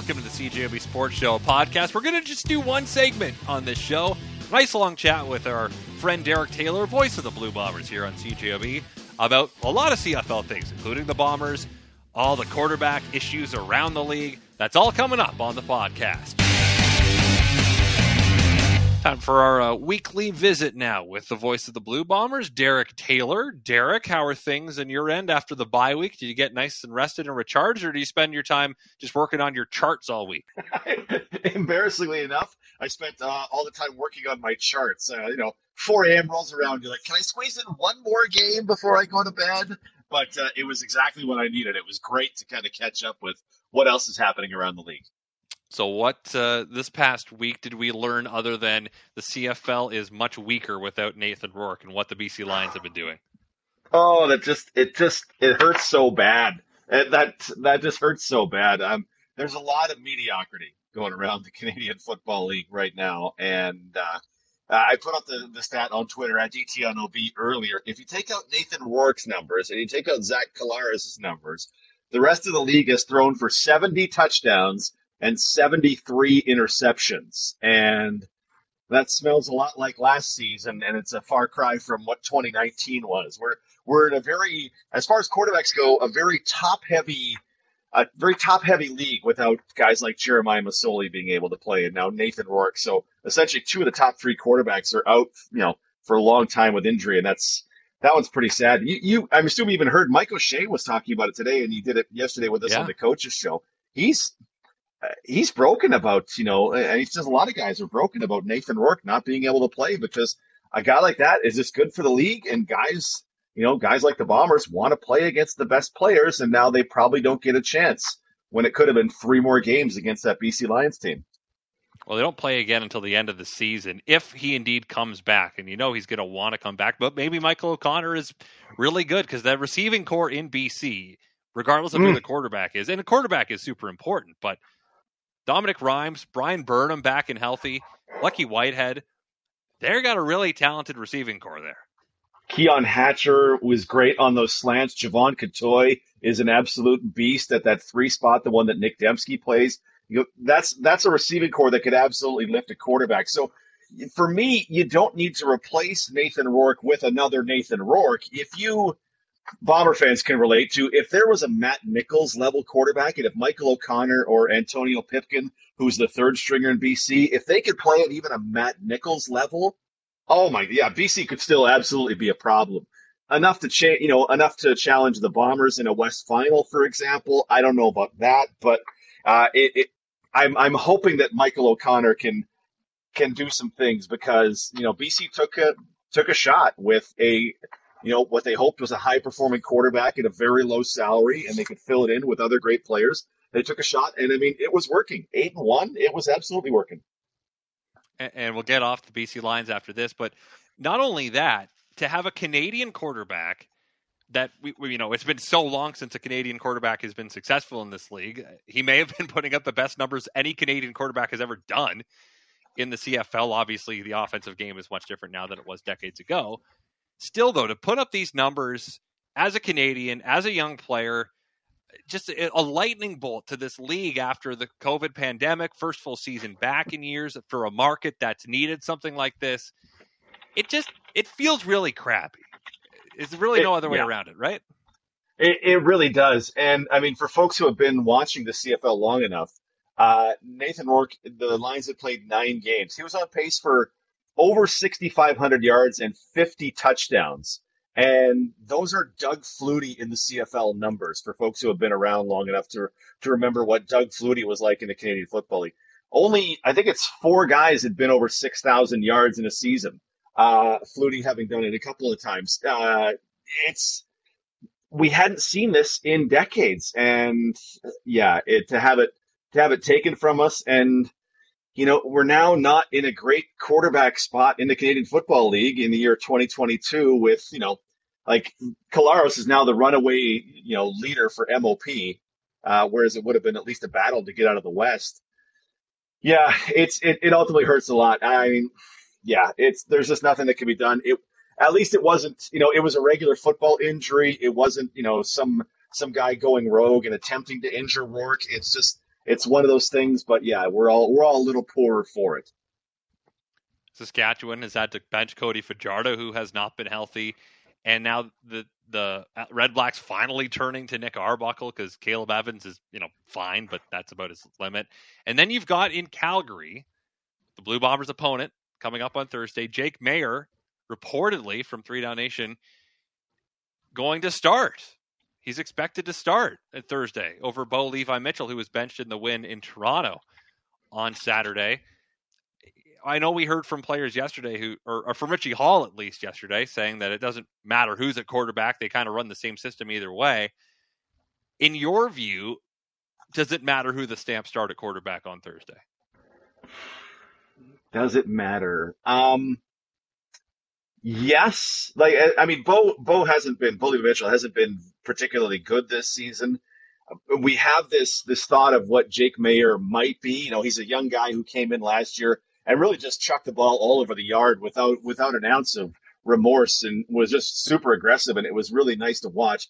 welcome to the CJOB Sports Show podcast. We're going to just do one segment on this show. Nice long chat with our friend Derek Taylor, voice of the Blue Bombers here on CJOB, about a lot of CFL things, including the Bombers, all the quarterback issues around the league. That's all coming up on the podcast. Time for our uh, weekly visit now with the voice of the Blue Bombers, Derek Taylor. Derek, how are things in your end after the bye week? Did you get nice and rested and recharged, or do you spend your time just working on your charts all week? Embarrassingly enough, I spent uh, all the time working on my charts. Uh, you know, 4 a.m. rolls around, you're like, can I squeeze in one more game before I go to bed? But uh, it was exactly what I needed. It was great to kind of catch up with what else is happening around the league. So, what uh, this past week did we learn other than the CFL is much weaker without Nathan Rourke and what the BC Lions have been doing? Oh, that just it just it hurts so bad. that that just hurts so bad. Um, there's a lot of mediocrity going around the Canadian Football League right now, and uh, I put up the, the stat on Twitter at DTNOB earlier. If you take out Nathan Rourke's numbers and you take out Zach Collaros' numbers, the rest of the league has thrown for 70 touchdowns and 73 interceptions. And that smells a lot like last season, and it's a far cry from what 2019 was. We're we're in a very, as far as quarterbacks go, a very top heavy, a very top heavy league without guys like Jeremiah Masoli being able to play, and now Nathan Rourke. So essentially, two of the top three quarterbacks are out, you know, for a long time with injury, and that's that one's pretty sad. You, you I'm assuming you even heard Mike O'Shea was talking about it today, and he did it yesterday with us yeah. on the coaches show. He's he's broken about, you know, and he says a lot of guys are broken about Nathan Rourke not being able to play because a guy like that is just good for the league. And guys, you know, guys like the Bombers want to play against the best players, and now they probably don't get a chance when it could have been three more games against that BC Lions team. Well, they don't play again until the end of the season if he indeed comes back. And you know he's going to want to come back. But maybe Michael O'Connor is really good because that receiving corps in BC, regardless of mm. who the quarterback is, and the quarterback is super important, but – Dominique Rhymes, Bryan Burnham back and healthy, Lucky Whitehead. They've got a really talented receiving corps there. Keon Hatcher was great on those slants. Jevon Cottoy is an absolute beast at that three spot, the one that Nick Demski plays. You know, that's that's a receiving corps that could absolutely lift a quarterback. So for me, you don't need to replace Nathan Rourke with another Nathan Rourke. If you Bomber fans can relate to if there was a Matt Nichols level quarterback, and if Michael O'Connor or Antonio Pipkin, who's the third stringer in BC, if they could play at even a Matt Nichols level, oh my, yeah, BC could still absolutely be a problem. Enough to cha- you know, enough to challenge the Bombers in a West Final, for example. I don't know about that, but uh, it, it, I'm I'm hoping that Michael O'Connor can can do some things because you know BC took a took a shot with a you know, what they hoped was a high performing quarterback at a very low salary and they could fill it in with other great players. They took a shot and I mean, it was working. Eight and one, it was absolutely working. And we'll get off the BC Lions after this, but not only that, to have a Canadian quarterback that we, we, you know it's been so long since a Canadian quarterback has been successful in this league. He may have been putting up the best numbers any Canadian quarterback has ever done in the CFL. Obviously, the offensive game is much different now than it was decades ago still though to put up these numbers as a Canadian, as a young player, just a, a, lightning bolt to this league after the COVID pandemic, first full season back in years for a market that's needed something like this. It just it feels really crappy. There's really no other way yeah. around it, right? It, it really does. And I mean, for folks who have been watching the CFL long enough, uh, Nathan Rourke, the Lions had played nine games. He was on pace for over 6,500 yards and 50 touchdowns. And those are Doug Flutie in the CFL numbers for folks who have been around long enough to, to remember what Doug Flutie was like in the Canadian Football League. Only, I think it's four guys had been over 6,000 yards in a season. Uh, Flutie having done it a couple of times. Uh, it's, we hadn't seen this in decades. And yeah, it, to have it, to have it taken from us and you know, we're now not in a great quarterback spot in the Canadian Football League in the year 2022 with, you know, like Collaros is now the runaway, you know, leader for MOP, uh, whereas it would have been at least a battle to get out of the West. Yeah, it's it, it ultimately hurts a lot. I mean, yeah, it's there's just nothing that can be done. It at least it wasn't, you know, it was a regular football injury. It wasn't, you know, some some guy going rogue and attempting to injure Rourke. It's just it's one of those things. But yeah, we're all we're all a little poorer for it. Saskatchewan has had to bench Cody Fajardo, who has not been healthy, and now the the uh, Red Blacks finally turning to Nick Arbuckle because Caleb Evans is you know fine, but that's about his limit. And then you've got in Calgary, the Blue Bombers' opponent coming up on Thursday, Jake Maier, reportedly from Three Down Nation, going to start. He's expected to start at Thursday over Bo Levi Mitchell, who was benched in the win in Toronto on Saturday. I know we heard from players yesterday who, or, or from Richie Hall at least yesterday, saying that it doesn't matter who's at quarterback; they kind of run the same system either way. In your view, does it matter who the stamp start at quarterback on Thursday? Does it matter? Um, yes. Like I mean, Bo Bo hasn't been Bo Mitchell hasn't been particularly good this season. We have this this thought of what Jake Maier might be. You know, he's a young guy who came in last year and really just chucked the ball all over the yard without without an ounce of remorse and was just super aggressive and it was really nice to watch.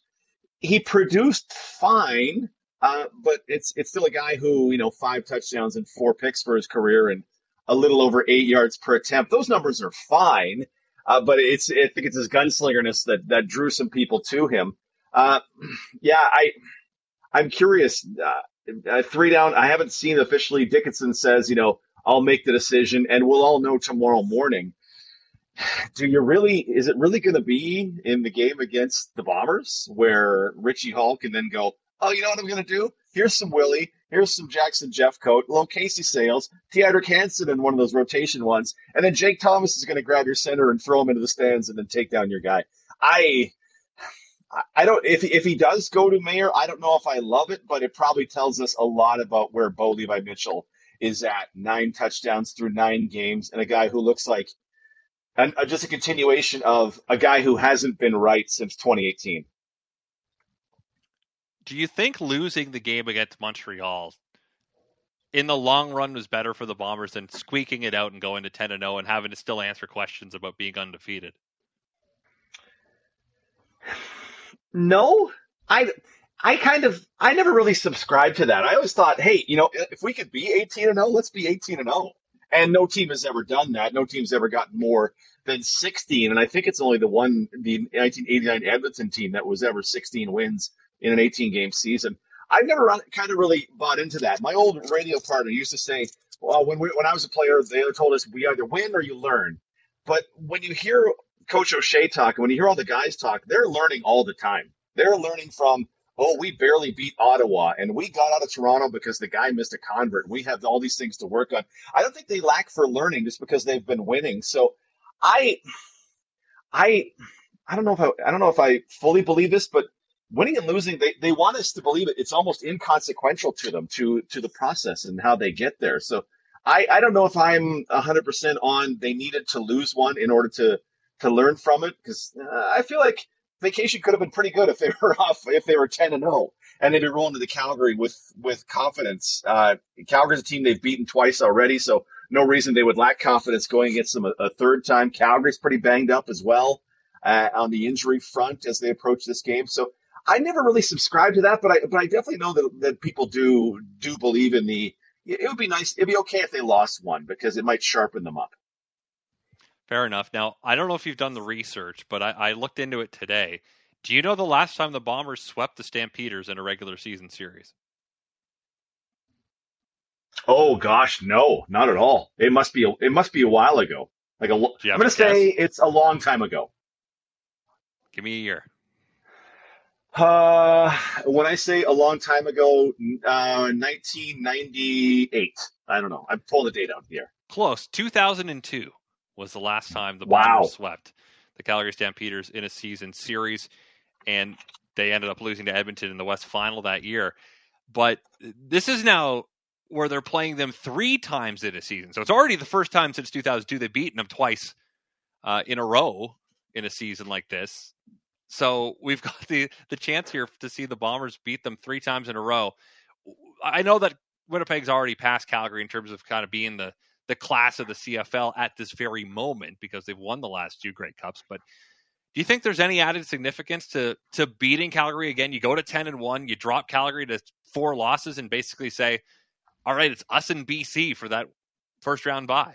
He produced fine, uh, but it's it's still a guy who you know five touchdowns and four picks for his career and a little over eight yards per attempt. Those numbers are fine, uh, but it's I think it's his gunslingerness that that drew some people to him. Uh, yeah, I I'm curious. Uh, three down. I haven't seen officially. Dickenson says you know I'll make the decision, and we'll all know tomorrow morning. Do you really? Is it really going to be in the game against the Bombers where Richie Hall can then go? Oh, you know what I'm going to do? Here's some Willie. Here's some Jackson Jeffcoat, little Casey Sayles, Theodric Hansen in one of those rotation ones, and then Jake Thomas is going to grab your center and throw him into the stands and then take down your guy. I I don't if if he does go to mayor, I don't know if I love it, but it probably tells us a lot about where Bo Levi Mitchell is at nine touchdowns through nine games, and a guy who looks like and uh, just a continuation of a guy who hasn't been right since 2018. Do you think losing the game against Montreal in the long run was better for the Bombers than squeaking it out and going to 10 and 0 and having to still answer questions about being undefeated? No, I I kind of I never really subscribed to that. I always thought, hey, you know, if we could be 18 and 0, let's be 18 and 0. And no team has ever done that. No team's ever gotten more than 16. And I think it's only the one, the 1989 Edmonton team that was ever 16 wins in an 18 game season. I've never kind of really bought into that. My old radio partner used to say, well, when we, when I was a player, they told us we either win or you learn. But when you hear Coach O'Shea talk, when you hear all the guys talk, they're learning all the time. They're learning from oh, we barely beat Ottawa and we got out of Toronto because the guy missed a convert. We have all these things to work on. I don't think they lack for learning just because they've been winning. So I, I, I don't know if I, I don't know if I fully believe this, but winning and losing, they, they want us to believe it. It's almost inconsequential to them, to, to the process and how they get there. So I, I don't know if I'm hundred percent on they needed to lose one in order to, to learn from it. Cause uh, I feel like vacation could have been pretty good if they were off if they were 10 and 0 and they'd be rolling to the Calgary with with confidence. Uh, Calgary's a team they've beaten twice already, so no reason they would lack confidence going against them a, a third time. Calgary's pretty banged up as well uh, on the injury front as they approach this game. So I never really subscribed to that, but I but I definitely know that that people do do believe in the. It would be nice. It'd be okay if they lost one because it might sharpen them up. Fair enough. Now, I don't know if you've done the research, but I, I, looked into it today. Do you know the last time the Bombers swept the Stampeders in a regular season series? Oh gosh, no, not at all. It must be a, it must be a while ago. Like a, I'm going to say it's a long time ago. Give me a year. Uh, when I say a long time ago, uh, 1998. I don't know. I'm pulling the date out here. Close. 2002 was the last time the Bombers swept the Calgary Stampeders in a season series, and they ended up losing to Edmonton in the West Final that year. But this is now where they're playing them three times in a season, so it's already the first time since 2002 they've beaten them twice uh, in a row in a season like this. So we've got the the chance here to see the Bombers beat them three times in a row. I know that Winnipeg's already passed Calgary in terms of kind of being the the class of the CFL at this very moment because they've won the last two Grey Cups. But do you think there's any added significance to to beating Calgary again? You go to ten and one, you drop Calgary to four losses, and basically say, all right, it's us and BC for that first round bye.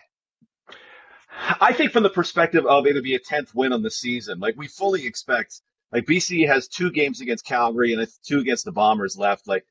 I think from the perspective of it'll be a tenth win on the season, like we fully expect. Like BC has two games against Calgary and two against the Bombers left. Like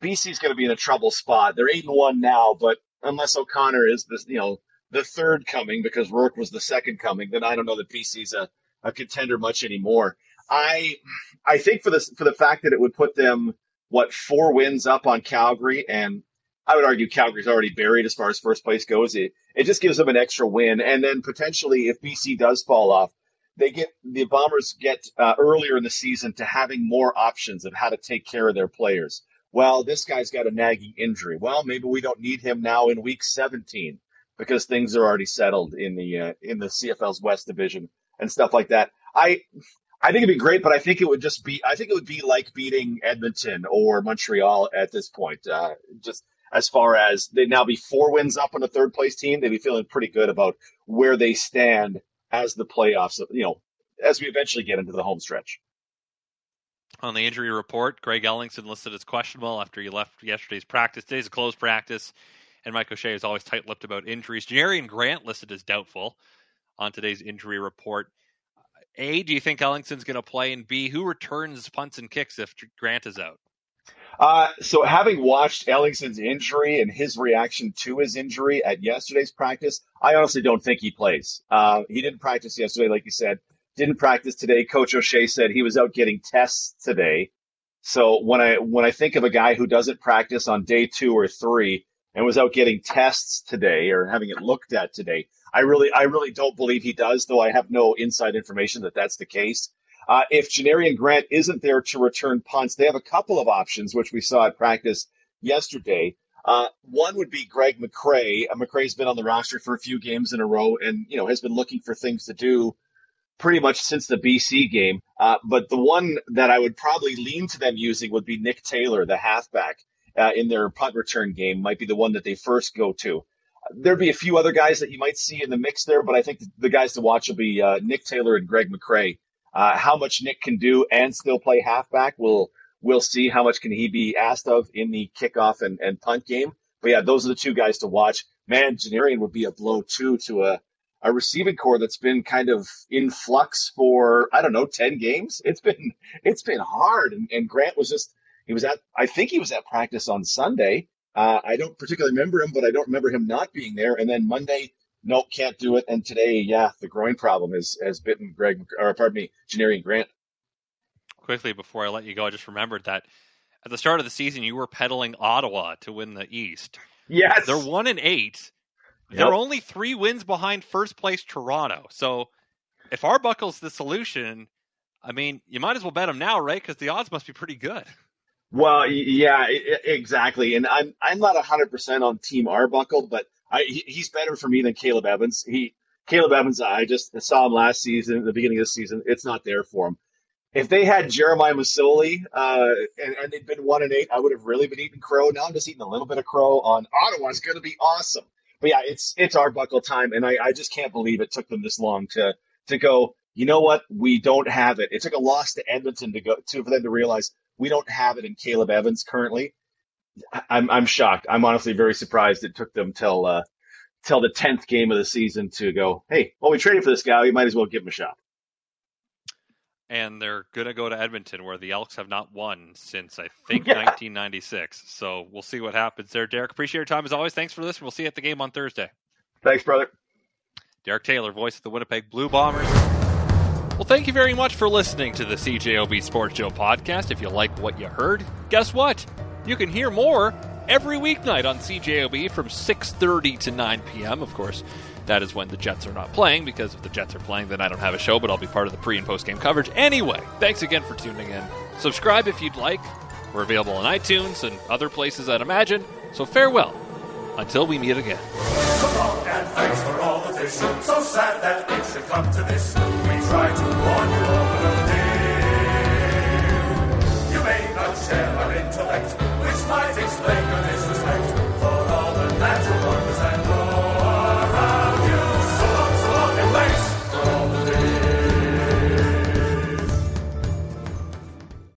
BC's going to be in a trouble spot. They're eight and one now, but unless O'Connor is this, you know, the third coming because Rourke was the second coming, then I don't know that BC's a, a contender much anymore. I I think for this for the fact that it would put them what four wins up on Calgary, and I would argue Calgary's already buried as far as first place goes. It it just gives them an extra win, and then potentially if BC does fall off, they get the Bombers get uh, earlier in the season to having more options of how to take care of their players. Well, this guy's got a nagging injury. Well, maybe we don't need him now in week 17 because things are already settled in the uh, in the CFL's West Division and stuff like that. I I think it'd be great, but I think it would just be I think it would be like beating Edmonton or Montreal at this point. Uh, just as far as they'd now be four wins up on a third place team, they'd be feeling pretty good about where they stand as the playoffs. You know, as we eventually get into the home stretch. On the injury report, Greg Ellingson listed as questionable after he left yesterday's practice. Today's a closed practice, and Mike O'Shea is always tight-lipped about injuries. Janarion Grant listed as doubtful on today's injury report. A, do you think Ellingson's going to play? And B, who returns punts and kicks if Grant is out? Uh, so having watched Ellingson's injury and his reaction to his injury at yesterday's practice, I honestly don't think he plays. Uh, he didn't practice yesterday, like you said. Didn't practice today. Coach O'Shea said he was out getting tests today. So when I when I think of a guy who doesn't practice on day two or three and was out getting tests today or having it looked at today, I really I really don't believe he does. Though I have no inside information that that's the case. Uh, if Janarion Grant isn't there to return punts, they have a couple of options, which we saw at practice yesterday. Uh, one would be Greg McCrae. Uh, McCrae's been on the roster for a few games in a row, and you know has been looking for things to do pretty much since the BC game. Uh, but the one that I would probably lean to them using would be Nick Taylor, the halfback, uh, in their punt return game. Might be the one that they first go to. There'd be a few other guys that you might see in the mix there, but I think the guys to watch will be uh, Nick Taylor and Greg McCrae. Uh, how much Nick can do and still play halfback, we'll we'll see. How much can he be asked of in the kickoff and, and punt game? But yeah, those are the two guys to watch. Man, Janarion would be a blow too to a a receiving corps that's been kind of in flux for I don't know ten games. It's been it's been hard, and, and Grant was just he was at I think he was at practice on Sunday. Uh, I don't particularly remember him, but I don't remember him not being there. And then Monday nope, can't do it. And today, yeah, the groin problem has has bitten Greg, or pardon me, Janarion Grant. Quickly before I let you go, I just remembered that at the start of the season you were peddling Ottawa to win the East. Yes, they're one and eight. Yep. They're only three wins behind first place Toronto. So if Arbuckle's the solution, I mean, you might as well bet them now, right? Because the odds must be pretty good. Well, yeah, exactly. And I'm I'm not hundred percent on Team Arbuckle, but I, he's better for me than Caleb Evans. He Caleb Evans, I just saw him last season, the beginning of the season. It's not there for him. If they had Jeremiah Masoli uh, and, and they'd been one and eight, I would have really been eating crow. Now I'm just eating a little bit of crow on Ottawa's going to be awesome. But yeah, it's it's Arbuckle time, and I, I just can't believe it took them this long to to go. You know what? We don't have it. It took a loss to Edmonton to go to for them to realize we don't have it in Caleb Evans currently. I'm I'm shocked. I'm honestly very surprised it took them till uh, till the tenth game of the season to go. Hey, well, we traded for this guy. We might as well give him a shot. And they're gonna go to Edmonton, where the Elks have not won since I think yeah. 1996. So we'll see what happens there. Derek, appreciate your time as always. Thanks for this. We'll see you at the game on Thursday. Thanks, brother. Derek Taylor, voice of the Winnipeg Blue Bombers. Well, thank you very much for listening to the CJOB Sports Show podcast. If you like what you heard, guess what? You can hear more every weeknight on CJOB from 6:30 to 9 p.m. Of course, that is when the Jets are not playing, because if the Jets are playing, then I don't have a show, but I'll be part of the pre and post game coverage. Anyway, thanks again for tuning in. Subscribe if you'd like. We're available on iTunes and other places, I'd imagine. So farewell until we meet again. And thanks for all the fish. So sad that it should come to this. We try to warn you all, but you may not share.